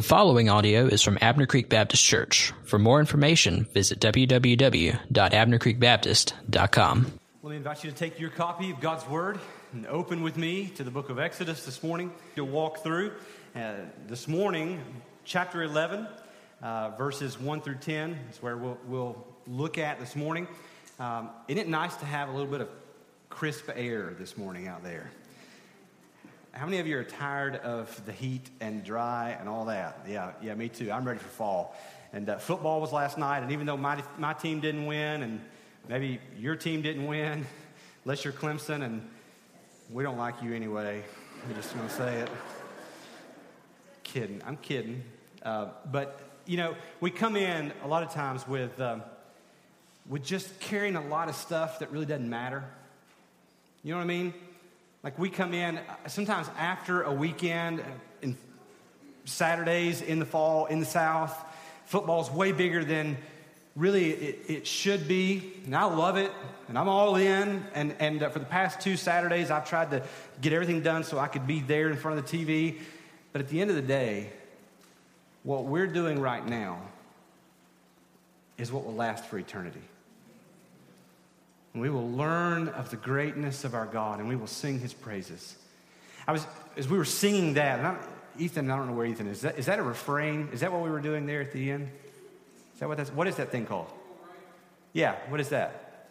The following audio is from Abner Creek Baptist Church. For more information, visit www.abnercreekbaptist.com. Let me invite you to take your copy of God's Word and open with me to the book of Exodus this morning. You'll walk through uh, this morning, chapter 11, uh, verses 1 through 10 is where we'll, we'll look at this morning. Um, isn't it nice to have a little bit of crisp air this morning out there? How many of you are tired of the heat and dry and all that? Yeah, yeah, me too. I'm ready for fall. And uh, football was last night, and even though my, my team didn't win, and maybe your team didn't win, unless you're Clemson, and we don't like you anyway. I'm just going to say it. Kidding. I'm kidding. Uh, but, you know, we come in a lot of times with, um, with just carrying a lot of stuff that really doesn't matter. You know what I mean? Like we come in uh, sometimes after a weekend, in Saturdays in the fall in the South. Football's way bigger than really it, it should be. And I love it, and I'm all in. And, and uh, for the past two Saturdays, I've tried to get everything done so I could be there in front of the TV. But at the end of the day, what we're doing right now is what will last for eternity. And we will learn of the greatness of our God and we will sing his praises. I was, as we were singing that, and I'm, Ethan, I don't know where Ethan is. Is that, is that a refrain? Is that what we were doing there at the end? Is that what that's, what is that thing called? Yeah, what is that?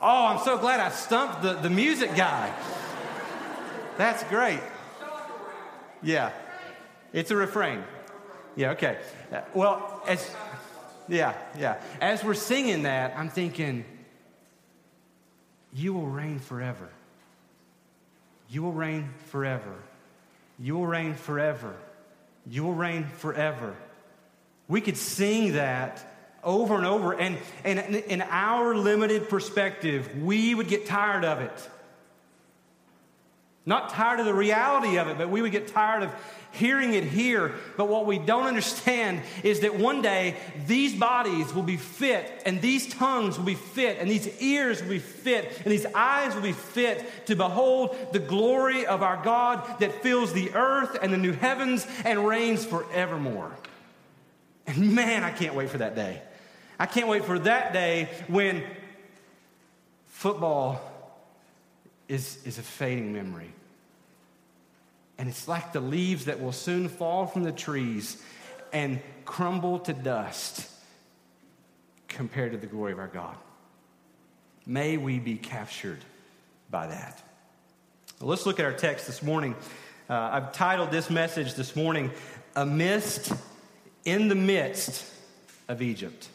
Oh, I'm so glad I stumped the, the music guy. That's great. Yeah, it's a refrain. Yeah, okay. Uh, well, as yeah, yeah. As we're singing that, I'm thinking, you will reign forever. You will reign forever. You will reign forever. You will reign forever. We could sing that over and over, and, in our limited perspective, we would get tired of it. Not tired of the reality of it, but we would get tired of hearing it here. But what we don't understand is that one day these bodies will be fit, and these tongues will be fit, and these ears will be fit, and these eyes will be fit to behold the glory of our God that fills the earth and the new heavens and reigns forevermore. And man, I can't wait for that day. I can't wait for that day when football is, is a fading memory. And it's like the leaves that will soon fall from the trees and crumble to dust compared to the glory of our God. May we be captured by that. Well, let's look at our text this morning. Uh, I've titled this message this morning, A Mist in the Midst of Egypt.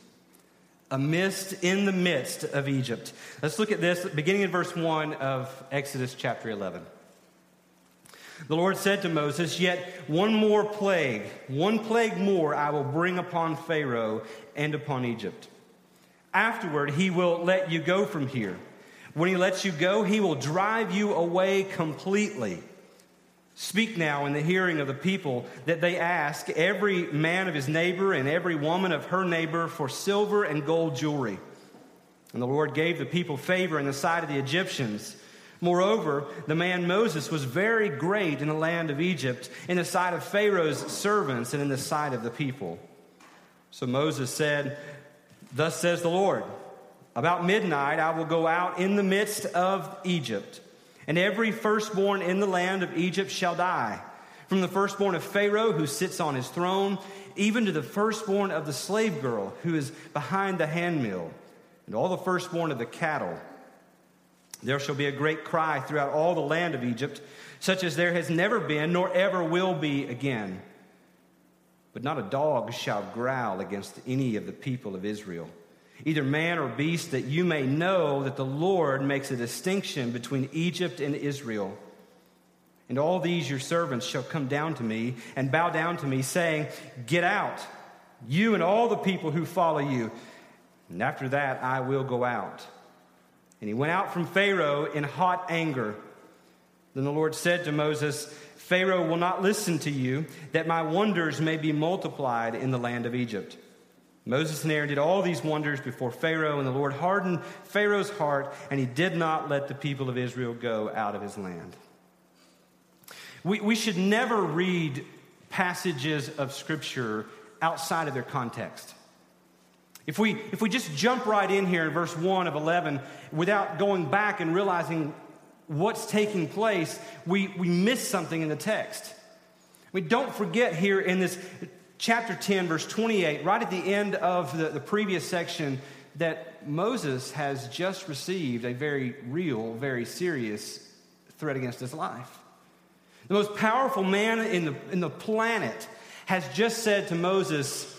A Mist in the midst of Egypt. Let's look at this beginning in verse 1 of Exodus chapter 11. The Lord said to Moses, Yet one more plague, one plague more I will bring upon Pharaoh and upon Egypt. Afterward, he will let you go from here. When he lets you go, he will drive you away completely. Speak now in the hearing of the people that they ask every man of his neighbor and every woman of her neighbor for silver and gold jewelry. And the Lord gave the people favor in the sight of the Egyptians. Moreover, the man Moses was very great in the land of Egypt, in the sight of Pharaoh's servants, and in the sight of the people. So Moses said, Thus says the Lord, about midnight I will go out in the midst of Egypt, and every firstborn in the land of Egypt shall die, from the firstborn of Pharaoh who sits on his throne, even to the firstborn of the slave girl who is behind the handmill, and all the firstborn of the cattle there shall be a great cry throughout all the land of Egypt, such as there has never been, nor ever will be again. But not a dog shall growl against any of the people of Israel, either man or beast, that you may know that the Lord makes a distinction between Egypt and Israel. And all these your servants shall come down to me and bow down to me, saying, Get out, you and all the people who follow you. And after that I will go out. And he went out from Pharaoh in hot anger. Then the Lord said to Moses, Pharaoh will not listen to you, that my wonders may be multiplied in the land of Egypt. Moses and Aaron did all these wonders before Pharaoh, and the Lord hardened Pharaoh's heart, and he did not let the people of Israel go out of his land. We, we should never read passages of Scripture outside of their context. If we, if we just jump right in here in verse 1 of 11 without going back and realizing what's taking place, we, we miss something in the text. We don't forget here in this chapter 10, verse 28, right at the end of the, the previous section, that Moses has just received a very real, very serious threat against his life. The most powerful man in the, in the planet has just said to Moses,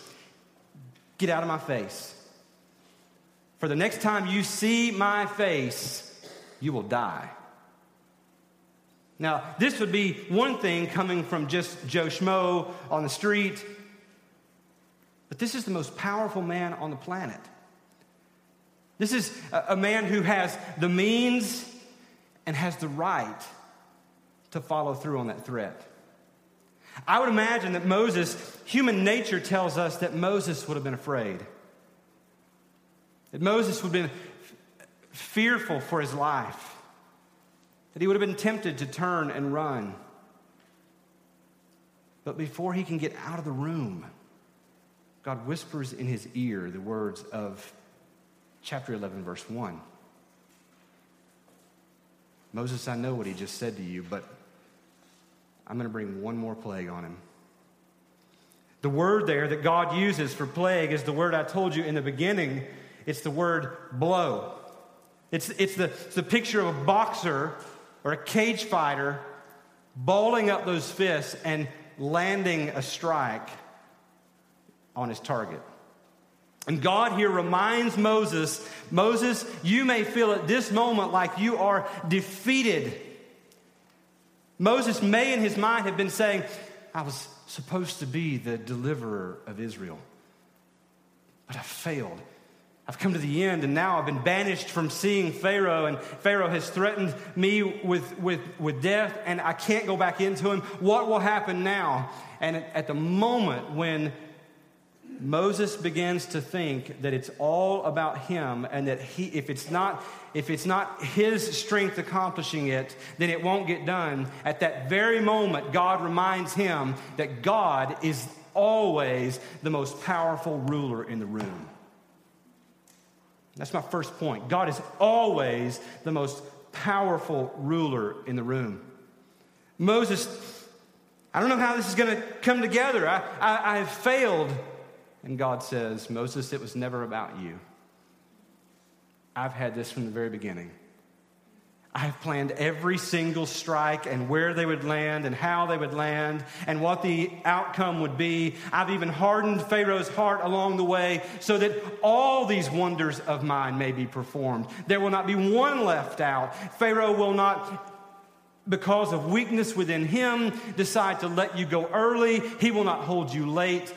Get out of my face. For the next time you see my face, you will die. Now, this would be one thing coming from just Joe Schmo on the street, but this is the most powerful man on the planet. This is a man who has the means and has the right to follow through on that threat. I would imagine that Moses, human nature tells us that Moses would have been afraid. That Moses would have been fearful for his life. That he would have been tempted to turn and run. But before he can get out of the room, God whispers in his ear the words of chapter 11, verse 1. Moses, I know what he just said to you, but I'm going to bring one more plague on him. The word there that God uses for plague is the word I told you in the beginning. It's the word blow. It's, it's, the, it's the picture of a boxer or a cage fighter balling up those fists and landing a strike on his target. And God here reminds Moses Moses, you may feel at this moment like you are defeated Moses may, in his mind, have been saying, I was supposed to be the deliverer of Israel, but I failed. I've come to the end, and now I've been banished from seeing Pharaoh, and Pharaoh has threatened me with, with, with death, and I can't go back into him. What will happen now? And at the moment when Moses begins to think that it's all about him and that he, if it's not if it's not his strength accomplishing it, then it won't get done. At that very moment, God reminds him that God is always the most powerful ruler in the room. That's my first point. God is always the most powerful ruler in the room. Moses, I don't know how this is going to come together. I, I, I have failed and God says, Moses, it was never about you. I've had this from the very beginning. I've planned every single strike and where they would land and how they would land and what the outcome would be. I've even hardened Pharaoh's heart along the way so that all these wonders of mine may be performed. There will not be one left out. Pharaoh will not because of weakness within him, decide to let you go early. He will not hold you late.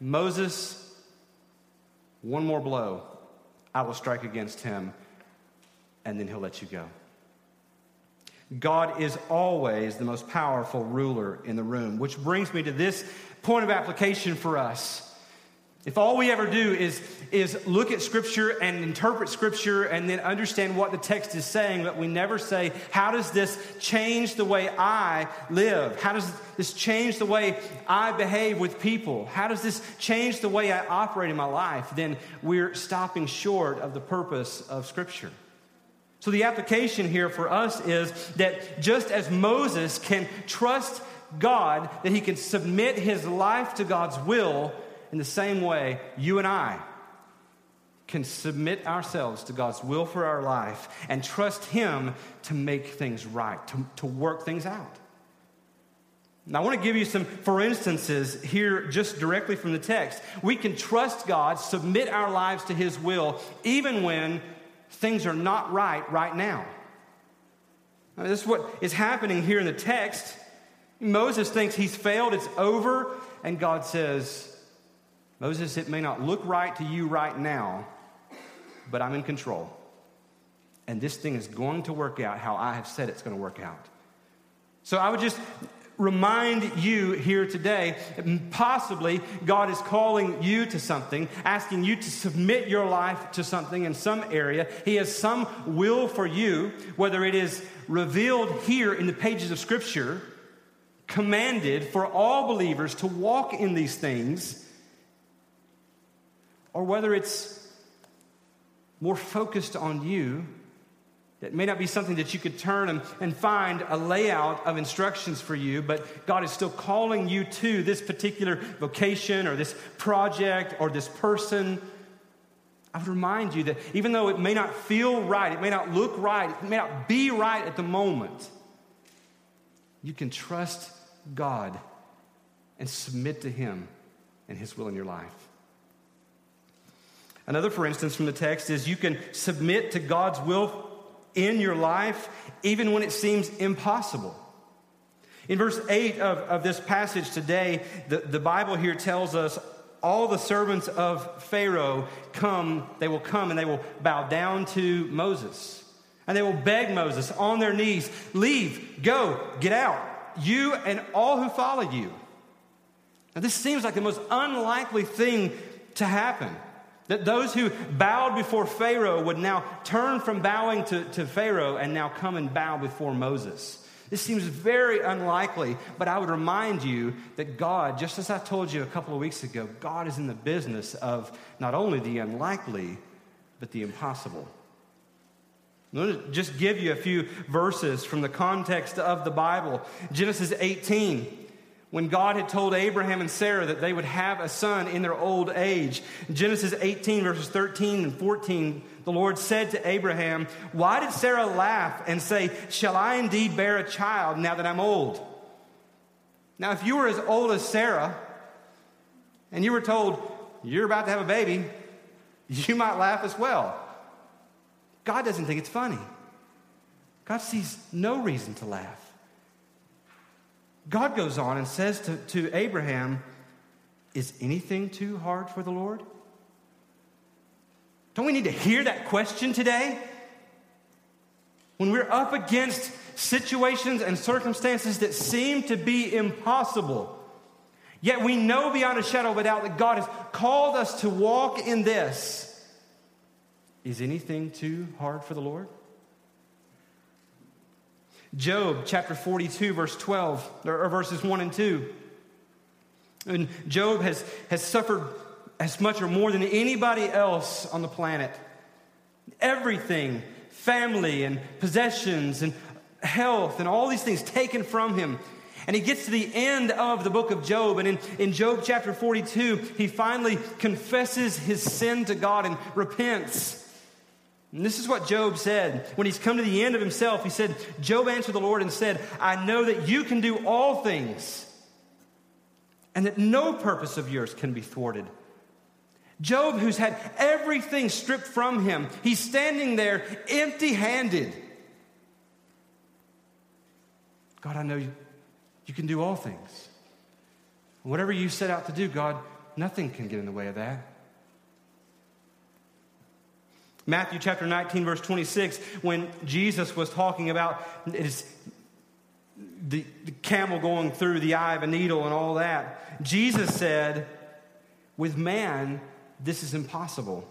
Moses, one more blow, I will strike against him, and then he'll let you go. God is always the most powerful ruler in the room, which brings me to this point of application for us. If all we ever do is, is look at Scripture and interpret Scripture and then understand what the text is saying, but we never say, how does this change the way I live? How does this change the way I behave with people? How does this change the way I operate in my life? Then we're stopping short of the purpose of Scripture. So the application here for us is that just as Moses can trust God, that he can submit his life to God's will in the same way, you and I can submit ourselves to God's will for our life and trust Him to make things right, to, to work things out. Now, I want to give you some for instances here, just directly from the text. We can trust God, submit our lives to His will, even when things are not right right now. now this is what is happening here in the text. Moses thinks he's failed, it's over, and God says, Moses, it may not look right to you right now, but I'm in control. And this thing is going to work out how I have said it's going to work out. So I would just remind you here today possibly God is calling you to something, asking you to submit your life to something in some area. He has some will for you, whether it is revealed here in the pages of Scripture commanded for all believers to walk in these things, or whether it's more focused on you it may not be something that you could turn and, and find a layout of instructions for you, but God is still calling you to this particular vocation or this project or this person. I would remind you that even though it may not feel right, it may not look right, it may not be right at the moment, you can trust God and submit to Him and His will in your life. Another, for instance, from the text is you can submit to God's will in your life, even when it seems impossible. In verse 8 of, of this passage today, the, the Bible here tells us all the servants of Pharaoh come, they will come and they will bow down to Moses. And they will beg Moses on their knees, leave, go, get out, you and all who follow you. Now, this seems like the most unlikely thing to happen. That those who bowed before Pharaoh would now turn from bowing to, to Pharaoh and now come and bow before Moses. This seems very unlikely, but I would remind you that God, just as I told you a couple of weeks ago, God is in the business of not only the unlikely, but the impossible. Let me just give you a few verses from the context of the Bible. Genesis 18 when God had told Abraham and Sarah that they would have a son in their old age. Genesis 18, verses 13 and 14, the Lord said to Abraham, Why did Sarah laugh and say, Shall I indeed bear a child now that I'm old? Now, if you were as old as Sarah and you were told, You're about to have a baby, you might laugh as well. God doesn't think it's funny. God sees no reason to laugh. God goes on and says to, to Abraham, Is anything too hard for the Lord? Don't we need to hear that question today? When we're up against situations and circumstances that seem to be impossible, yet we know beyond a shadow of a doubt that God has called us to walk in this. Is anything too hard for the Lord? Job chapter 42, verse 12, or verses 1 and 2. And Job has, has suffered as much or more than anybody else on the planet. Everything, family and possessions and health and all these things taken from him. And he gets to the end of the book of Job. And in, in Job chapter 42, he finally confesses his sin to God and repents. And this is what Job said. When he's come to the end of himself, he said, Job answered the Lord and said, I know that you can do all things, and that no purpose of yours can be thwarted. Job, who's had everything stripped from him, he's standing there empty handed. God, I know you, you can do all things. Whatever you set out to do, God, nothing can get in the way of that. Matthew chapter 19, verse 26, when Jesus was talking about his, the, the camel going through the eye of a needle and all that, Jesus said, With man, this is impossible,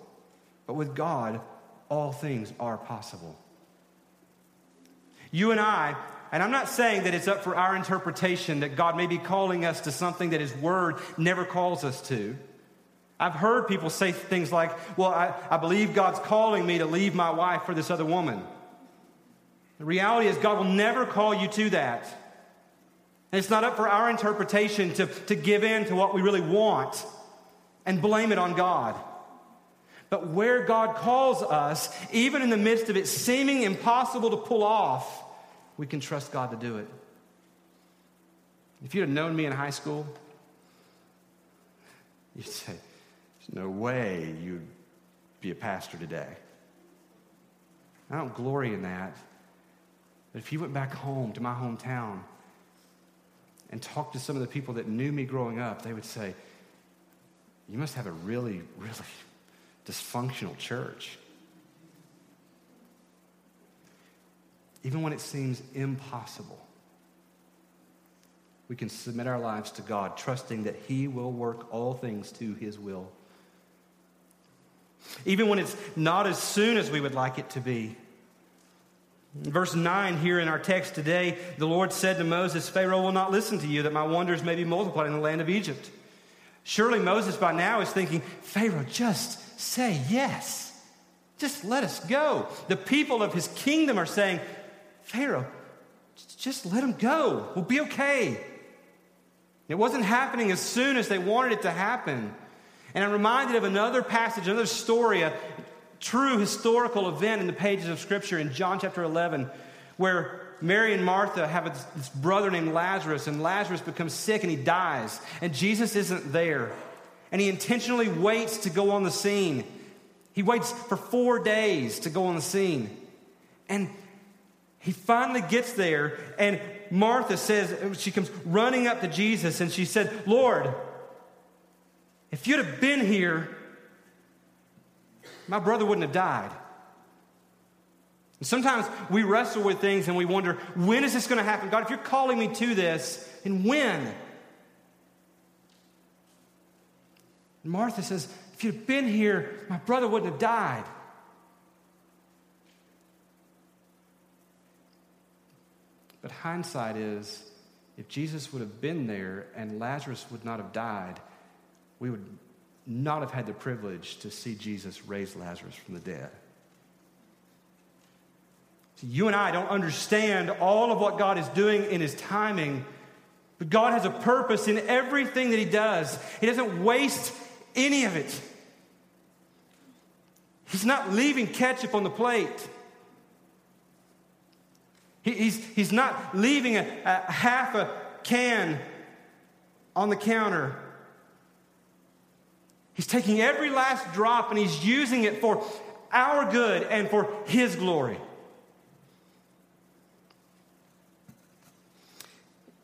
but with God, all things are possible. You and I, and I'm not saying that it's up for our interpretation that God may be calling us to something that His Word never calls us to. I've heard people say things like, Well, I, I believe God's calling me to leave my wife for this other woman. The reality is, God will never call you to that. And it's not up for our interpretation to, to give in to what we really want and blame it on God. But where God calls us, even in the midst of it seeming impossible to pull off, we can trust God to do it. If you'd have known me in high school, you'd say, no way you'd be a pastor today. I don't glory in that. But if you went back home to my hometown and talked to some of the people that knew me growing up, they would say, You must have a really, really dysfunctional church. Even when it seems impossible, we can submit our lives to God, trusting that He will work all things to His will even when it's not as soon as we would like it to be. Verse 9 here in our text today, the Lord said to Moses, Pharaoh will not listen to you, that my wonders may be multiplied in the land of Egypt. Surely Moses by now is thinking, Pharaoh, just say yes. Just let us go. The people of his kingdom are saying, Pharaoh, just let him go. We'll be okay. It wasn't happening as soon as they wanted it to happen. And I'm reminded of another passage, another story, a true historical event in the pages of Scripture in John chapter 11, where Mary and Martha have this brother named Lazarus, and Lazarus becomes sick and he dies. And Jesus isn't there. And he intentionally waits to go on the scene. He waits for four days to go on the scene. And he finally gets there, and Martha says, she comes running up to Jesus, and she said, Lord, if you'd have been here, my brother wouldn't have died. And sometimes we wrestle with things and we wonder, when is this going to happen? God, if you're calling me to this, and when? And Martha says, if you'd been here, my brother wouldn't have died. But hindsight is if Jesus would have been there and Lazarus would not have died, we would not have had the privilege to see Jesus raise Lazarus from the dead. So you and I don't understand all of what God is doing in His timing, but God has a purpose in everything that He does. He doesn't waste any of it. He's not leaving ketchup on the plate. he's, he's not leaving a, a half a can on the counter. He's taking every last drop and he's using it for our good and for his glory.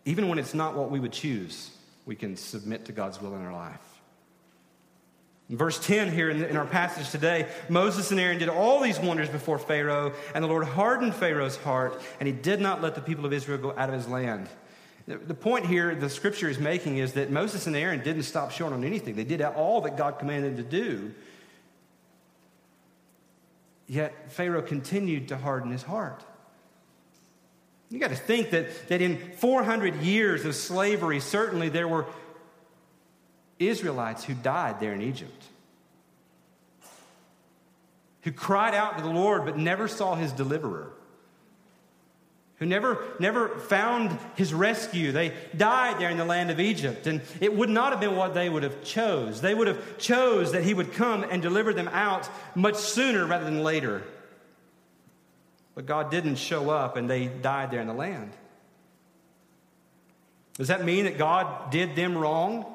Even when it's not what we would choose, we can submit to God's will in our life. In verse 10 here in, in, our passage today, Moses and Aaron did all these wonders before Pharaoh, and the Lord hardened Pharaoh's heart, and he did not let the people of Israel go out of his land. The point here the scripture is making is that Moses and Aaron didn't stop short on anything. They did all that God commanded them to do. Yet Pharaoh continued to harden his heart. You got to think that, that in 400 years of slavery, certainly there were Israelites who died there in Egypt, who cried out to the Lord but never saw his deliverer who never, never found his rescue. They died there in the land of Egypt, and it would not have been what they would have chose. They would have chose that he would come and deliver them out much sooner rather than later. But God didn't show up, and they died there in the land. Does that mean that God did them wrong?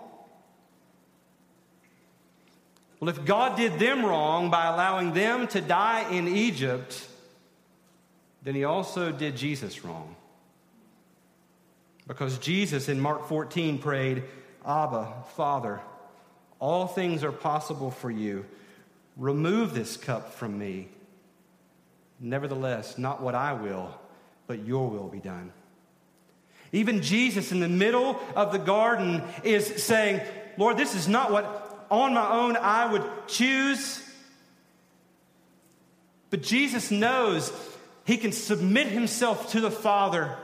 Well, if God did them wrong by allowing them to die in Egypt, then he also did Jesus wrong. Because Jesus in Mark 14 prayed, Abba, Father, all things are possible for you. Remove this cup from me. Nevertheless, not what I will, but your will be done. Even Jesus in the middle of the garden is saying, Lord, this is not what on my own I would choose. But Jesus knows he can submit himself to the Father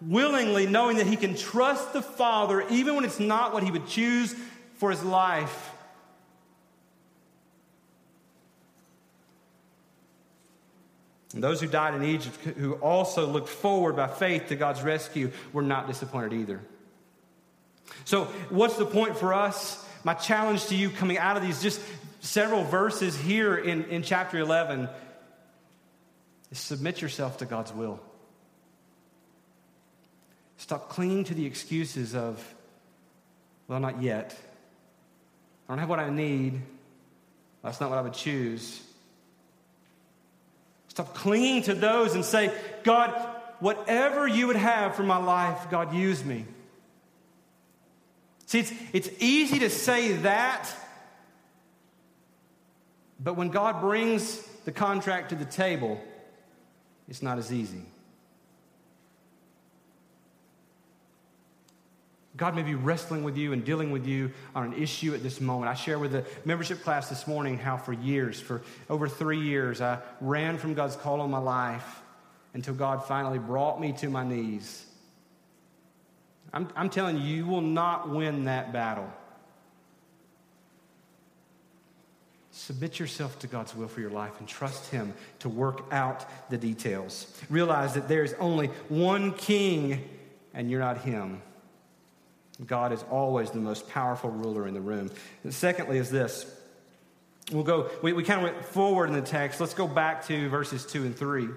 willingly, knowing that he can trust the Father even when it's not what he would choose for his life. And those who died in Egypt, who also looked forward by faith to God's rescue, were not disappointed either. So, what's the point for us? My challenge to you coming out of these just several verses here in, in chapter 11 is submit yourself to God's will. Stop clinging to the excuses of, well, not yet. I don't have what I need. That's not what I would choose. Stop clinging to those and say, God, whatever you would have for my life, God, use me. See, it's, it's easy to say that, but when God brings the contract to the table, it's not as easy. God may be wrestling with you and dealing with you on an issue at this moment. I share with the membership class this morning how for years, for over three years, I ran from God's call on my life. until God finally brought me to my knees. I'm, I'm telling you, you will not win that battle. Submit yourself to God's will for your life and trust Him to work out the details. Realize that there's only one king and you're not Him. God is always the most powerful ruler in the room. And secondly, is this. We'll go, we, we kind of went forward in the text. Let's go back to verses 2 and 3.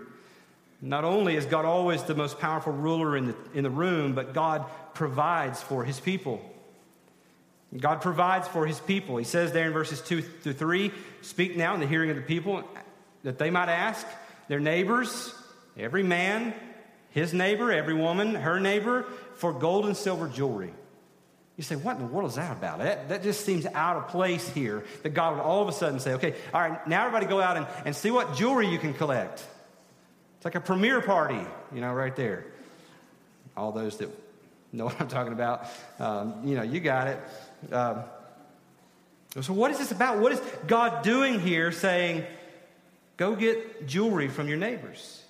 Not only is God always the most powerful ruler in the, in the room, but God provides for his people. God provides for his people. He says there in verses 2 through 3 Speak now in the hearing of the people that they might ask their neighbors, every man, his neighbor, every woman, her neighbor, for gold and silver jewelry. You say, what in the world is that about? That, that just seems out of place here that God would all of a sudden say, okay, all right, now everybody go out and, and see what jewelry you can collect. It's like a premiere party, you know, right there. All those that know what I'm talking about, um, you know, you got it. Um, so, what is this about? What is God doing here saying, go get jewelry from your neighbors?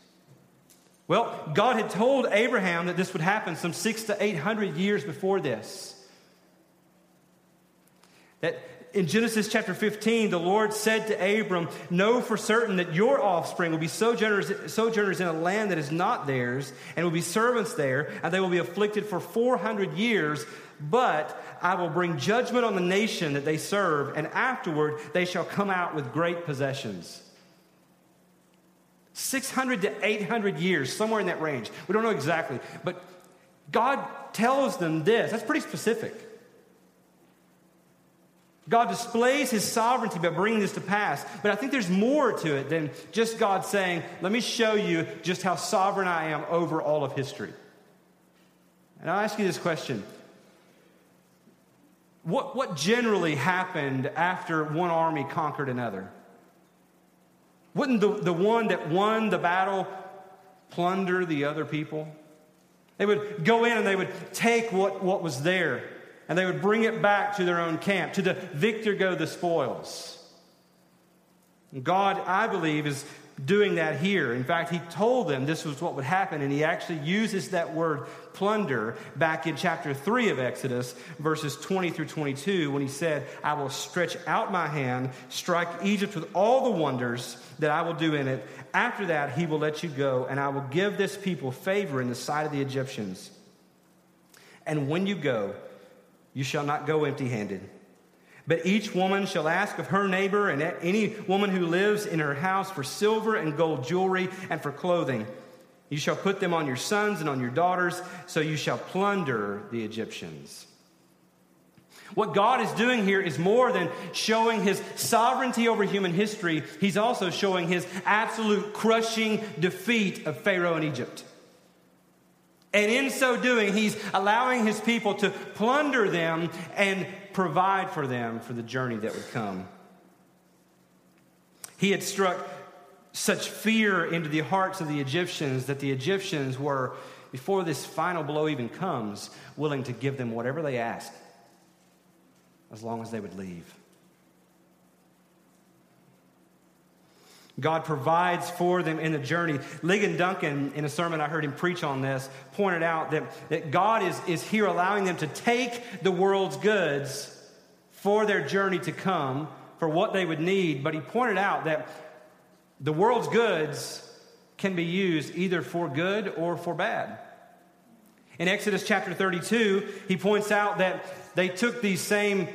Well, God had told Abraham that this would happen some six to eight hundred years before this. That in Genesis chapter 15, the Lord said to Abram, Know for certain that your offspring will be sojourners, sojourners in a land that is not theirs, and will be servants there, and they will be afflicted for 400 years. But I will bring judgment on the nation that they serve, and afterward they shall come out with great possessions. 600 to 800 years, somewhere in that range. We don't know exactly. But God tells them this. That's pretty specific. God displays his sovereignty by bringing this to pass. But I think there's more to it than just God saying, Let me show you just how sovereign I am over all of history. And I'll ask you this question What, what generally happened after one army conquered another? Wouldn't the, the one that won the battle plunder the other people? They would go in and they would take what, what was there and they would bring it back to their own camp. To the victor go the spoils. God, I believe, is doing that here. In fact, he told them this was what would happen, and he actually uses that word plunder back in chapter 3 of Exodus, verses 20 through 22, when he said, I will stretch out my hand, strike Egypt with all the wonders that I will do in it. After that, he will let you go, and I will give this people favor in the sight of the Egyptians. And when you go, you shall not go empty handed. But each woman shall ask of her neighbor and any woman who lives in her house for silver and gold jewelry and for clothing. You shall put them on your sons and on your daughters, so you shall plunder the Egyptians. What God is doing here is more than showing his sovereignty over human history, he's also showing his absolute crushing defeat of Pharaoh in Egypt. And in so doing, he's allowing his people to plunder them and provide for them for the journey that would come. He had struck such fear into the hearts of the Egyptians that the Egyptians were, before this final blow even comes, willing to give them whatever they asked as long as they would leave. God provides for them in the journey. Ligon Duncan, in a sermon I heard him preach on this, pointed out that, that God is, is here allowing them to take the world's goods for their journey to come, for what they would need. But he pointed out that the world's goods can be used either for good or for bad. In Exodus chapter 32, he points out that they took these same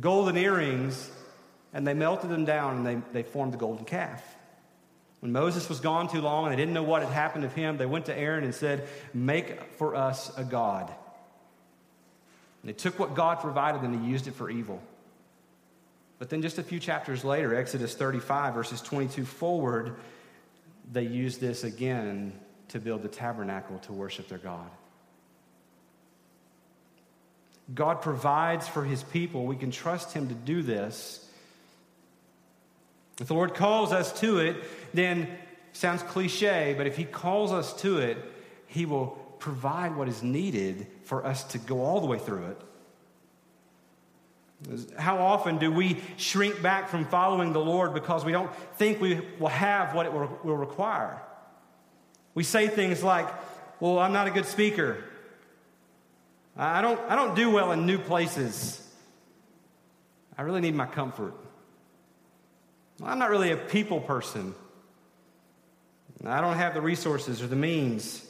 golden earrings and they melted them down and they, they formed the golden calf. When Moses was gone too long and they didn't know what had happened to him, they went to Aaron and said, Make for us a God. And they took what God provided and they used it for evil. But then just a few chapters later, Exodus 35, verses 22 forward, they used this again to build the tabernacle to worship their God. God provides for his people. We can trust him to do this if the Lord calls us to it, then sounds cliche, but if He calls us to it, He will provide what is needed for us to go all the way through it. How often do we shrink back from following the Lord because we don't think we will have what it will require? We say things like, Well, I'm not a good speaker. I don't, I don't do well in new places. I really need my comfort. I'm not really a people person. I don't have the resources or the means.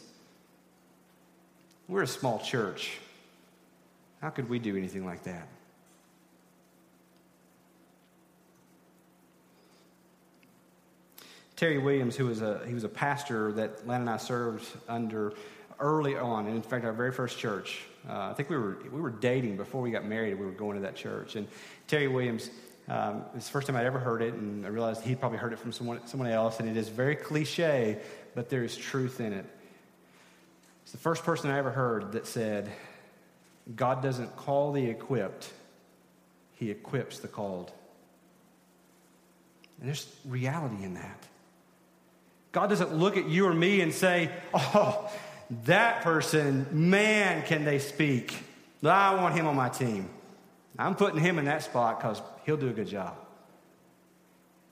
We're a small church. How could we do anything like that? Terry Williams, who was a, he was a pastor that Len and I served under early on, and in fact, our very first church. Uh, I think we were, we were dating before we got married, we were going to that church. And Terry Williams, um, it's the first time I'd ever heard it, and I realized he'd probably heard it from someone, someone else, and it is very cliche, but there is truth in it. It's the first person I ever heard that said, God doesn't call the equipped, He equips the called. And there's reality in that. God doesn't look at you or me and say, oh, that person, man, can they speak. I want him on my team. I'm putting him in that spot because he'll do a good job.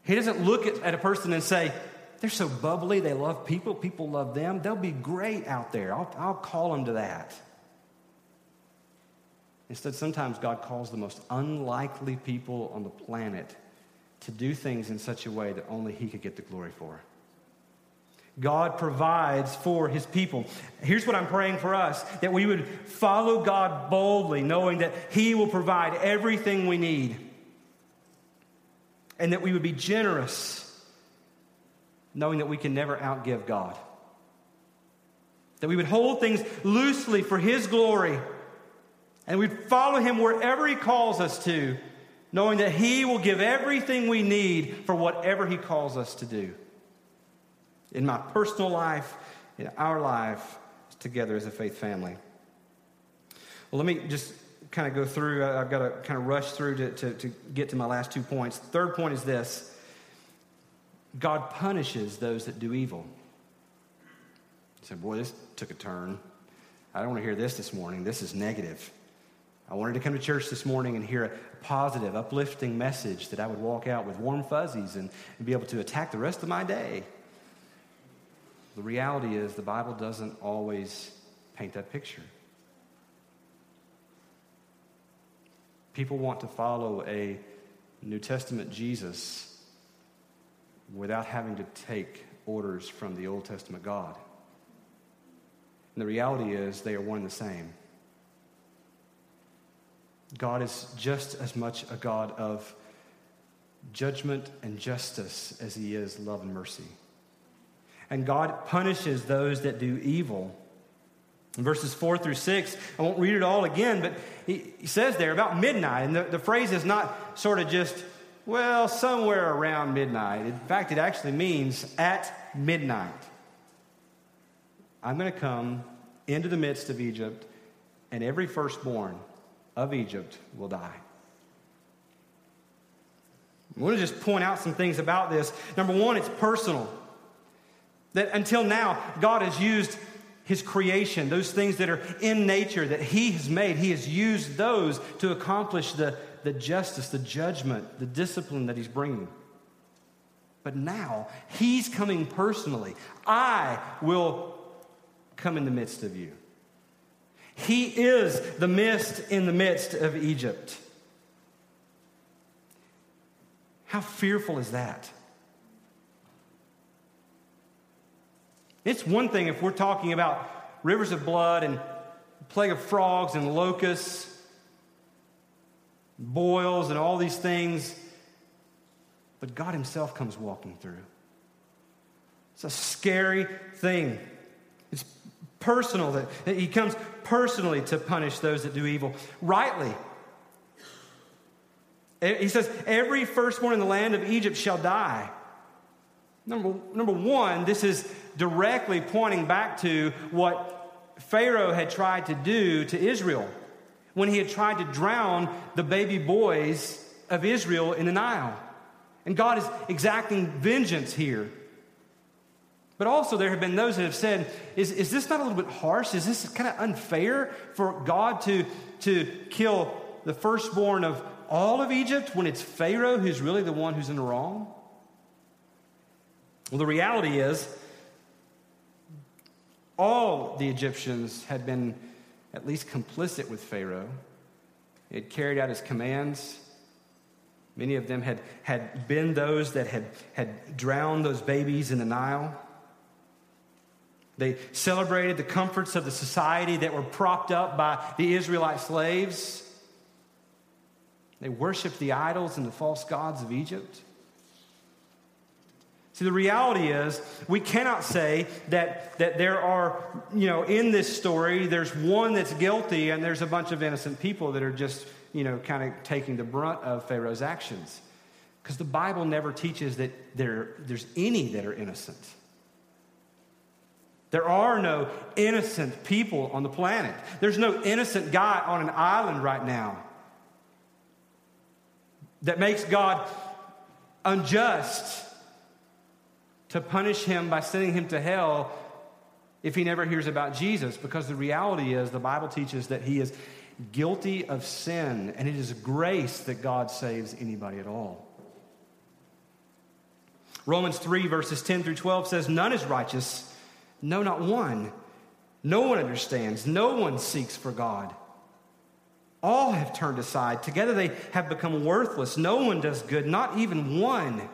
He doesn't look at, at, a person and say, they're so bubbly, they love people, people love them, they'll be great out there. I'll, I'll call them to that. Instead, sometimes God calls the most unlikely people on the planet to do things in such a way that only He could get the glory for. God provides for his people. Here's what I'm praying for us that we would follow God boldly, knowing that he will provide everything we need, and that we would be generous, knowing that we can never outgive God. That we would hold things loosely for his glory, and we'd follow him wherever he calls us to, knowing that he will give everything we need for whatever he calls us to do in my personal life, in our life together as a faith family. Well, let me just kind of go through. I've got to kind of rush through to, to, to get to my last two points. Third point is this God punishes those that do evil. Say, boy, this took a turn. I don't want to hear this this morning. This is negative. I wanted to come to church this morning and hear a positive, uplifting message that I would walk out with warm fuzzies and, and be able to attack the rest of my day. The reality is, the Bible doesn't always paint that picture. People want to follow a New Testament Jesus without having to take orders from the Old Testament God. And the reality is, they are one and the same. God is just as much a God of judgment and justice as he is love and mercy and God punishes those that do evil. In verses 4 through 6, I won't read it all again, but he, he says there about midnight, and the, the phrase is not sort of just, well, somewhere around midnight. In fact, it actually means at midnight. I'm going to come into the midst of Egypt, and every firstborn of Egypt will die. I want to just point out some things about this. Number one, it's personal. That until now, God has used his creation, those things that are in nature that he has made, he has used those to accomplish the, the justice, the judgment, the discipline that he's bringing. But now, he's coming personally. I will come in the midst of you. He is the mist in the midst of Egypt. How fearful is that? It's one thing if we're talking about rivers of blood and plague of frogs and locusts, boils, and all these things, but God Himself comes walking through. It's a scary thing. It's personal that He comes personally to punish those that do evil rightly. He says, Every firstborn in the land of Egypt shall die. Number, number one, this is directly pointing back to what Pharaoh had tried to do to Israel when he had tried to drown the baby boys of Israel in the Nile. And God is exacting vengeance here. But also, there have been those that have said, is, is this not a little bit harsh? Is this kind of unfair for God to, to kill the firstborn of all of Egypt when it's Pharaoh who's really the one who's in the wrong? Well, the reality is, All the Egyptians had been at least complicit with Pharaoh. He had carried out his commands. Many of them had, had been those that had, had drowned those babies in the Nile. They celebrated the comforts of the society that were propped up by the Israelite slaves. They worshiped the idols and the false gods of Egypt. See, the reality is, we cannot say that, that there are, you know, in this story, there's one that's guilty and there's a bunch of innocent people that are just, you know, kind of taking the brunt of Pharaoh's actions. Because the Bible never teaches that there, there's any that are innocent. There are no innocent people on the planet. There's no innocent guy on an island right now that makes God unjust to punish him by sending him to hell if he never hears about Jesus. Because the reality is, the Bible teaches that he is guilty of sin, and it is grace that God saves anybody at all. Romans 3, verses 10 through 12 says, None is righteous, no, not one. No one understands, no one seeks for God. All have turned aside. Together they have become worthless. No one does good, not even one.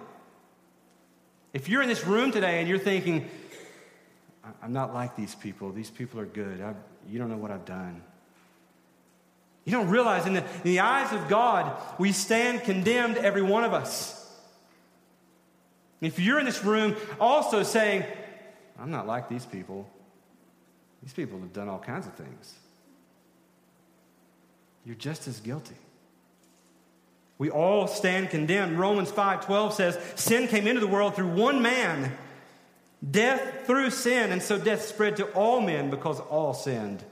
If you're in this room today and you're thinking, I'm not like these people, these people are good, I've, you don't know what I've done. You don't realize in the, in the eyes of God, we stand condemned, every one of us. If you're in this room also saying, I'm not like these people, these people have done all kinds of things, you're just as guilty. We all stand condemned. Romans 5:12 says, "Sin came into the world through one man, death through sin, and so death spread to all men because all sinned."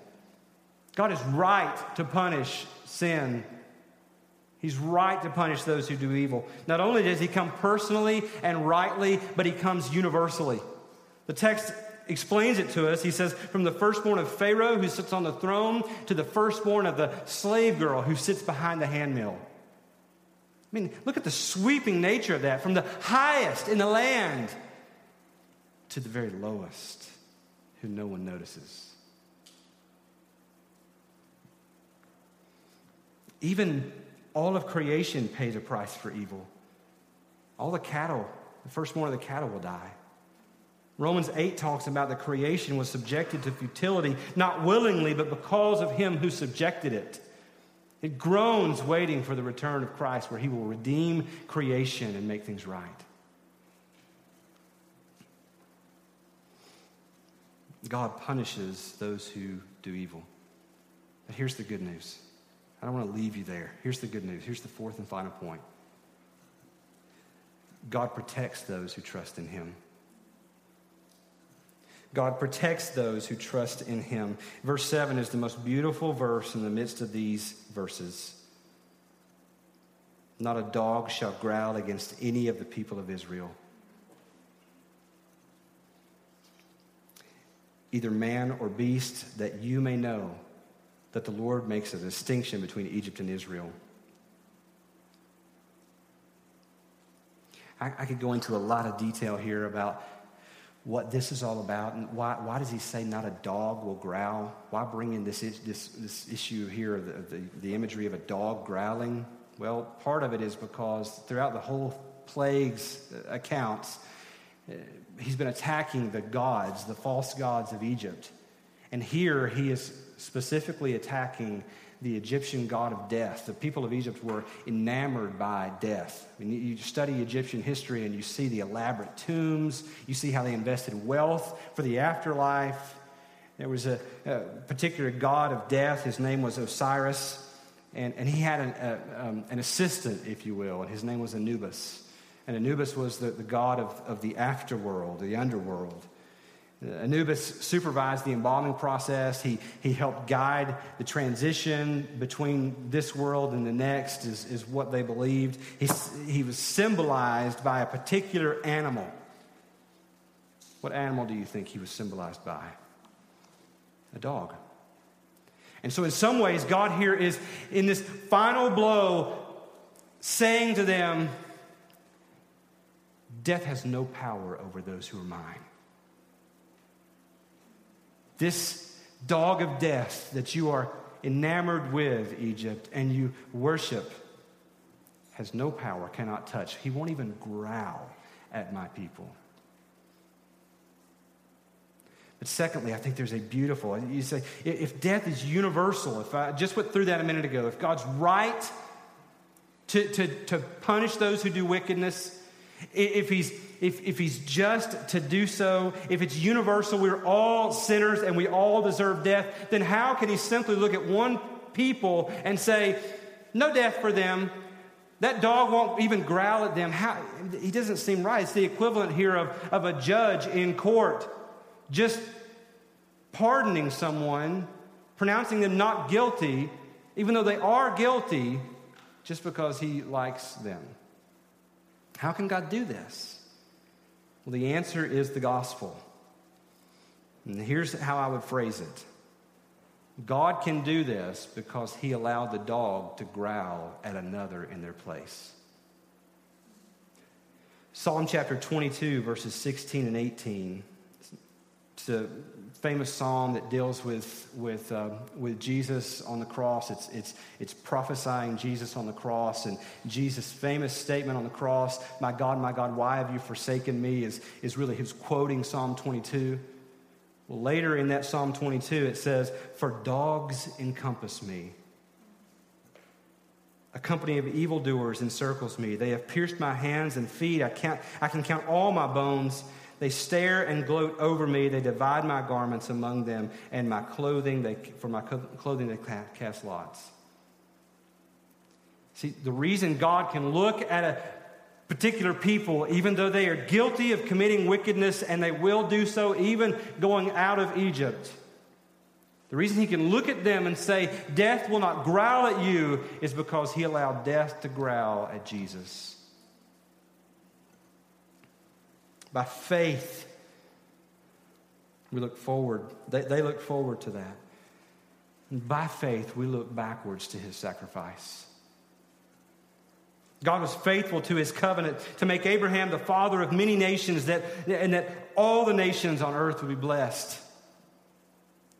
God is right to punish sin. He's right to punish those who do evil. Not only does he come personally and rightly, but he comes universally. The text explains it to us. He says, From the firstborn of Pharaoh who sits on the throne to the firstborn of the slave girl who sits behind the handmill. I mean, look at the sweeping nature of that from the highest in the land to the very lowest who no one notices. Even all of creation pays a price for evil. All the cattle, the firstborn of the cattle will die. Romans 8 talks about the creation was subjected to futility, not willingly, but because of him who subjected it. It groans waiting for the return of Christ where he will redeem creation and make things right. God punishes those who do evil. But here's the good news. I don't want to leave you there. Here's the good news. Here's the fourth and final point God protects those who trust in him. God protects those who trust in him. Verse 7 is the most beautiful verse in the midst of these verses. Not a dog shall growl against any of the people of Israel. Either man or beast, that you may know that the Lord makes a distinction between Egypt and Israel. I, I could go into a lot of detail here about what this is all about and why, why does he say not a dog will growl? Why bring in this, this, this issue here, the, the, the imagery of a dog growling? Well, part of it is because throughout the whole plagues uh, accounts, uh, he's been attacking the gods, the false gods of Egypt. And here he is specifically attacking the Egyptian god of death. The people of Egypt were enamored by death. I mean, you study Egyptian history and you see the elaborate tombs, you see how they invested wealth for the afterlife. There was a, a particular god of death, his name was Osiris, and, and he had an, a, um, an assistant, if you will, and his name was Anubis. And Anubis was the, the god of, of the afterworld, the underworld. Anubis supervised the embalming process. He, he helped guide the transition between this world and the next, is, is what they believed. He, he was symbolized by a particular animal. What animal do you think he was symbolized by? A dog. And so, in some ways, God here is in this final blow saying to them, Death has no power over those who are mine. This dog of death that you are enamored with, Egypt, and you worship, has no power, cannot touch. He won't even growl at my people. But secondly, I think there's a beautiful, you say, if death is universal, if I just went through that a minute ago, if God's right to, to, to punish those who do wickedness, if he's, if, if he's just to do so, if it's universal, we're all sinners and we all deserve death, then how can he simply look at one people and say, no death for them? That dog won't even growl at them. How, he doesn't seem right. It's the equivalent here of, of a judge in court just pardoning someone, pronouncing them not guilty, even though they are guilty, just because he likes them. How can God do this? Well, the answer is the gospel. And here's how I would phrase it God can do this because he allowed the dog to growl at another in their place. Psalm chapter 22, verses 16 and 18 it's a famous psalm that deals with, with, uh, with Jesus on the cross. It's, it's, it's prophesying Jesus on the cross. And Jesus' famous statement on the cross, My God, my God, why have you forsaken me, is, is really his quoting Psalm 22. Well, later in that Psalm 22, it says, For dogs encompass me. A company of evildoers encircles me. They have pierced my hands and feet. I, can't, I can count all my bones. They stare and gloat over me. They divide my garments among them, and my clothing, they, for my clothing, they cast lots. See, the reason God can look at a particular people, even though they are guilty of committing wickedness, and they will do so even going out of Egypt. The reason he can look at them and say, Death will not growl at you, is because he allowed death to growl at Jesus. By faith, we look forward. They, they look forward to that. And by faith, we look backwards to his sacrifice. God was faithful to his covenant to make Abraham the father of many nations that, and that all the nations on earth would be blessed.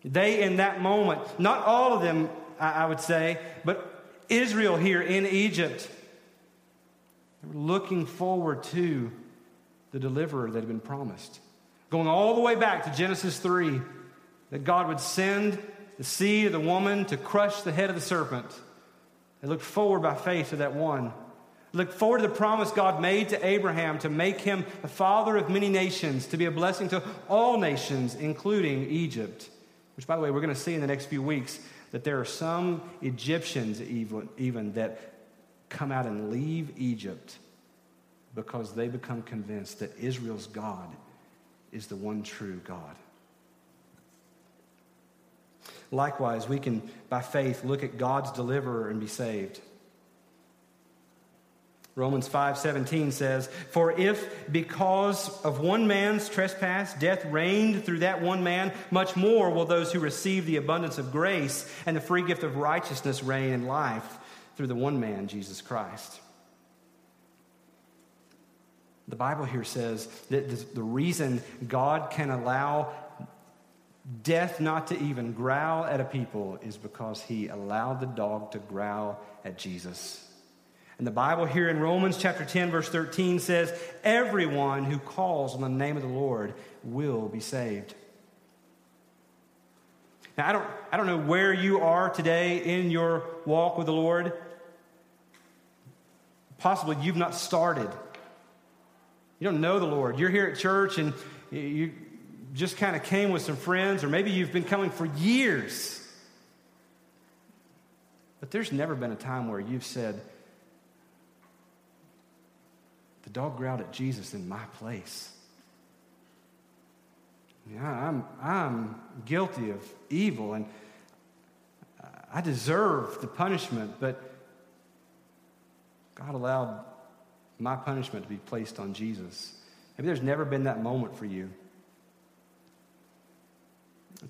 They, in that moment, not all of them, I would say, but Israel here in Egypt, were looking forward to the deliverer that had been promised. Going all the way back to Genesis 3, that God would send the seed of the woman to crush the head of the serpent. They looked forward by faith to that one. Look forward to the promise God made to Abraham to make him the father of many nations, to be a blessing to all nations, including Egypt. Which, by the way, we're going to see in the next few weeks that there are some Egyptians even, even that come out and leave Egypt because they become convinced that Israel's God is the one true God. Likewise, we can, by faith, look at God's deliverer and be saved. Romans 5:17 says, "For if because of one man's trespass death reigned through that one man, much more will those who receive the abundance of grace and the free gift of righteousness reign in life through the one man, Jesus Christ." The Bible here says that the reason God can allow death not to even growl at a people is because he allowed the dog to growl at Jesus. And the Bible here in Romans chapter 10, verse 13 says, Everyone who calls on the name of the Lord will be saved. Now, I don't, I don't know where you are today in your walk with the Lord. Possibly you've not started you don't know the Lord. You're here at church and you just kind of came with some friends, or maybe you've been coming for years. But there's never been a time where you've said, the dog growled at Jesus in my place. Yeah, I'm, I'm guilty of evil and I deserve the punishment, but God allowed my punishment to be placed on Jesus. Maybe there's never been that moment for you.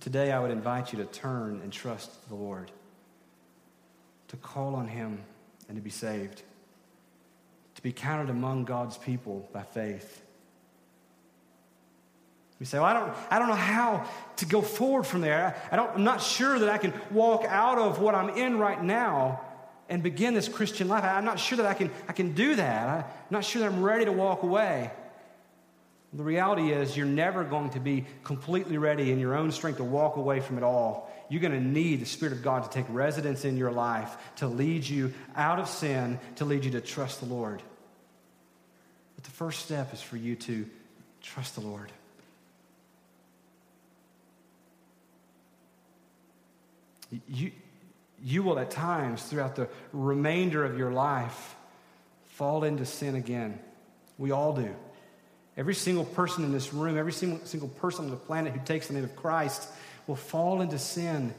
Today, I would invite you to turn and trust the Lord, to call on Him and to be saved, to be counted among God's people by faith. You say, well, I don't, I don't know how to go forward from there. I, I don't, I'm not sure that I can walk out of what I'm in right now and begin this Christian life. I'm not sure that I can, I can do that. I'm not sure that I'm ready to walk away. The reality is, you're never going to be completely ready in your own strength to walk away from it all. You're going to need the Spirit of God to take residence in your life, to lead you out of sin, to lead you to trust the Lord. But the first step is for you to trust the Lord. You, you will at times throughout the remainder of your life fall into sin again. We all do. Every single person in this room, every single, single person on the planet who takes the name of Christ will fall into sin.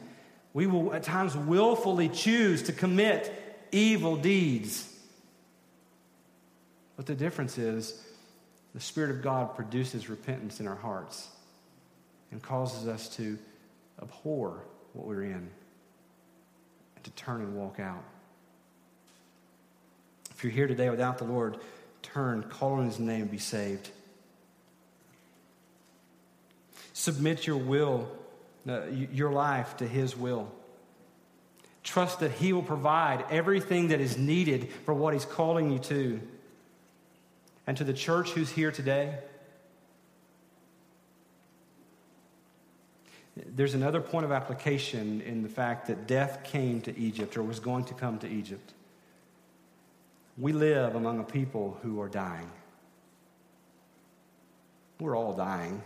We will at times willfully choose to commit evil deeds. But the difference is the Spirit of God produces repentance in our hearts and causes us to abhor what we're in to turn and walk out. If you're here today without the Lord, turn, call on his name, be saved. Submit your will, uh, your life to his will. Trust that he will provide everything that is needed for what he's calling you to. And to the church who's here today, There's another point of application in the fact that death came to Egypt or was going to come to Egypt. We live among a people who are dying. We're all dying,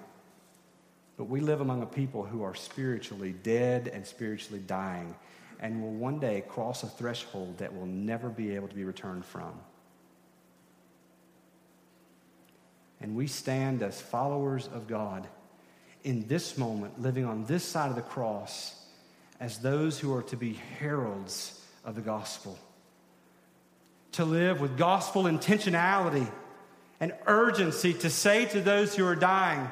but we live among a people who are spiritually dead and spiritually dying and will one day cross a threshold that will never be able to be returned from. And we stand as followers of God in this moment, living on this side of the cross, as those who are to be heralds of the gospel. To live with gospel intentionality and urgency to say to those who are dying,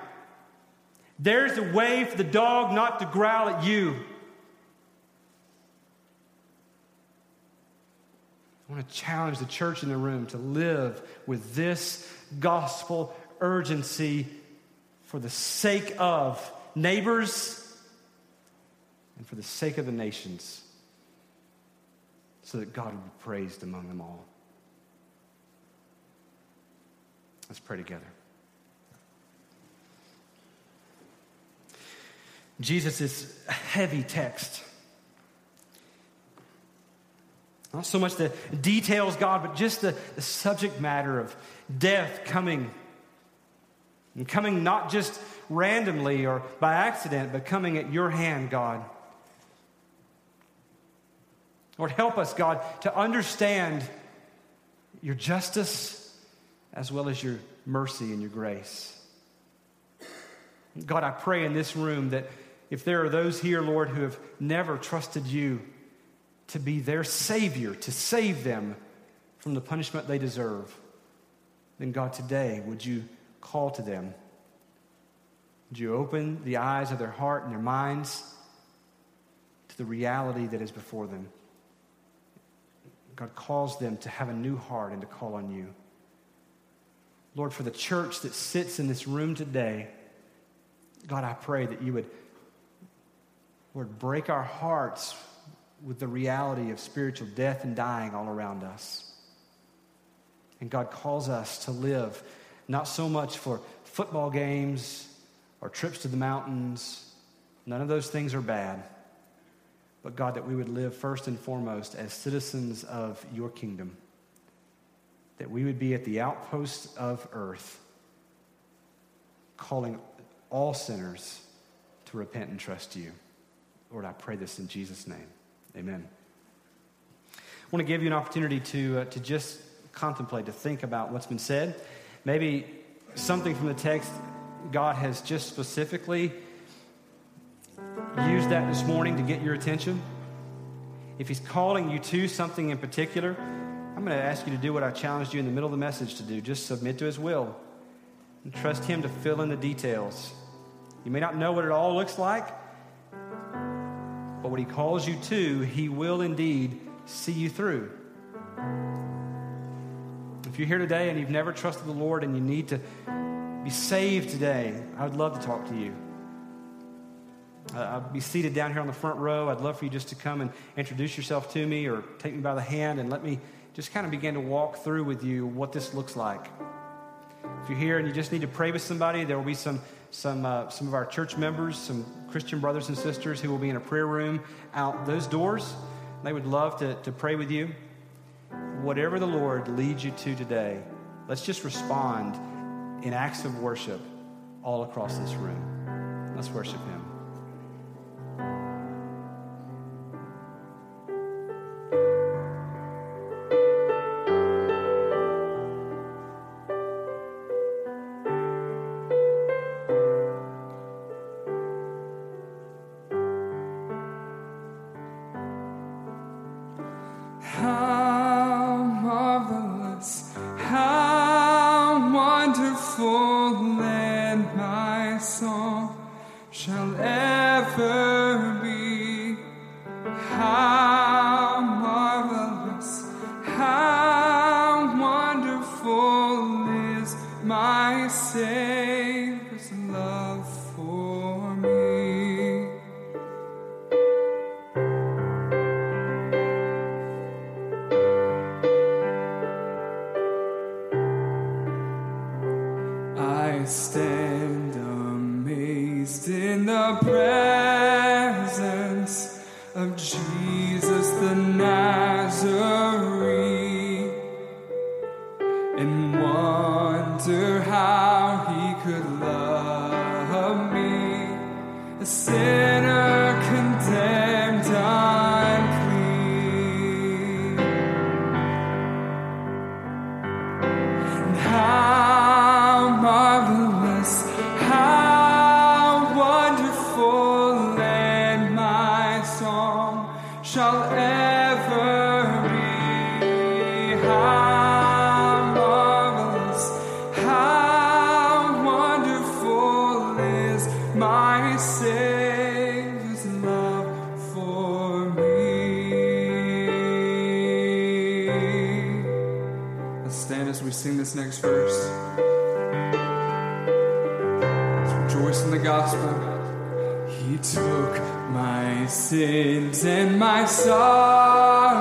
there's a way for the dog not to growl at you. I want to challenge the church in the room to live with this gospel urgency for the sake of neighbors and for the sake of the nations, so that God would be praised among them all. Let's pray together. Jesus is a heavy text. Not so much the details, God, but just the, the subject matter of death coming and coming not just randomly or by accident, but coming at your hand, God. Lord, help us, God, to understand your justice as well as your mercy and your grace. God, I pray in this room that if there are those here, Lord, who have never trusted you to be their Savior, to save them from the punishment they deserve, then God, today, would you call to them? Would you open the eyes of their heart and their minds to the reality that is before them? God calls them to have a new heart and to call on you. Lord, for the church that sits in this room today, God, I pray that you would, Lord, break our hearts with the reality of spiritual death and dying all around us. And God calls us to live not so much for football games or trips to the mountains. None of those things are bad. But God, that we would live first and foremost as citizens of your kingdom. That we would be at the outpost of earth, calling all sinners to repent and trust you. Lord, I pray this in Jesus' name. Amen. I want to give you an opportunity to, uh, to just contemplate, to think about what's been said. Maybe something from the text, God has just specifically used that this morning to get your attention. If He's calling you to something in particular, I'm going to ask you to do what I challenged you in the middle of the message to do just submit to His will and trust Him to fill in the details. You may not know what it all looks like, but what He calls you to, He will indeed see you through. If you're here today and you've never trusted the Lord and you need to be saved today, I would love to talk to you. Uh, I'll be seated down here on the front row. I'd love for you just to come and introduce yourself to me or take me by the hand and let me just kind of begin to walk through with you what this looks like. If you're here and you just need to pray with somebody, there will be some, some, uh, some of our church members, some Christian brothers and sisters who will be in a prayer room out those doors. They would love to, to pray with you. Whatever the Lord leads you to today, let's just respond in acts of worship all across this room. Let's worship Him. How wonderful, and my song shall ever my sins and my sorrows.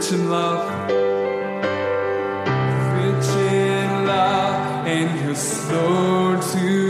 rich in love, rich in love, and you're slow to.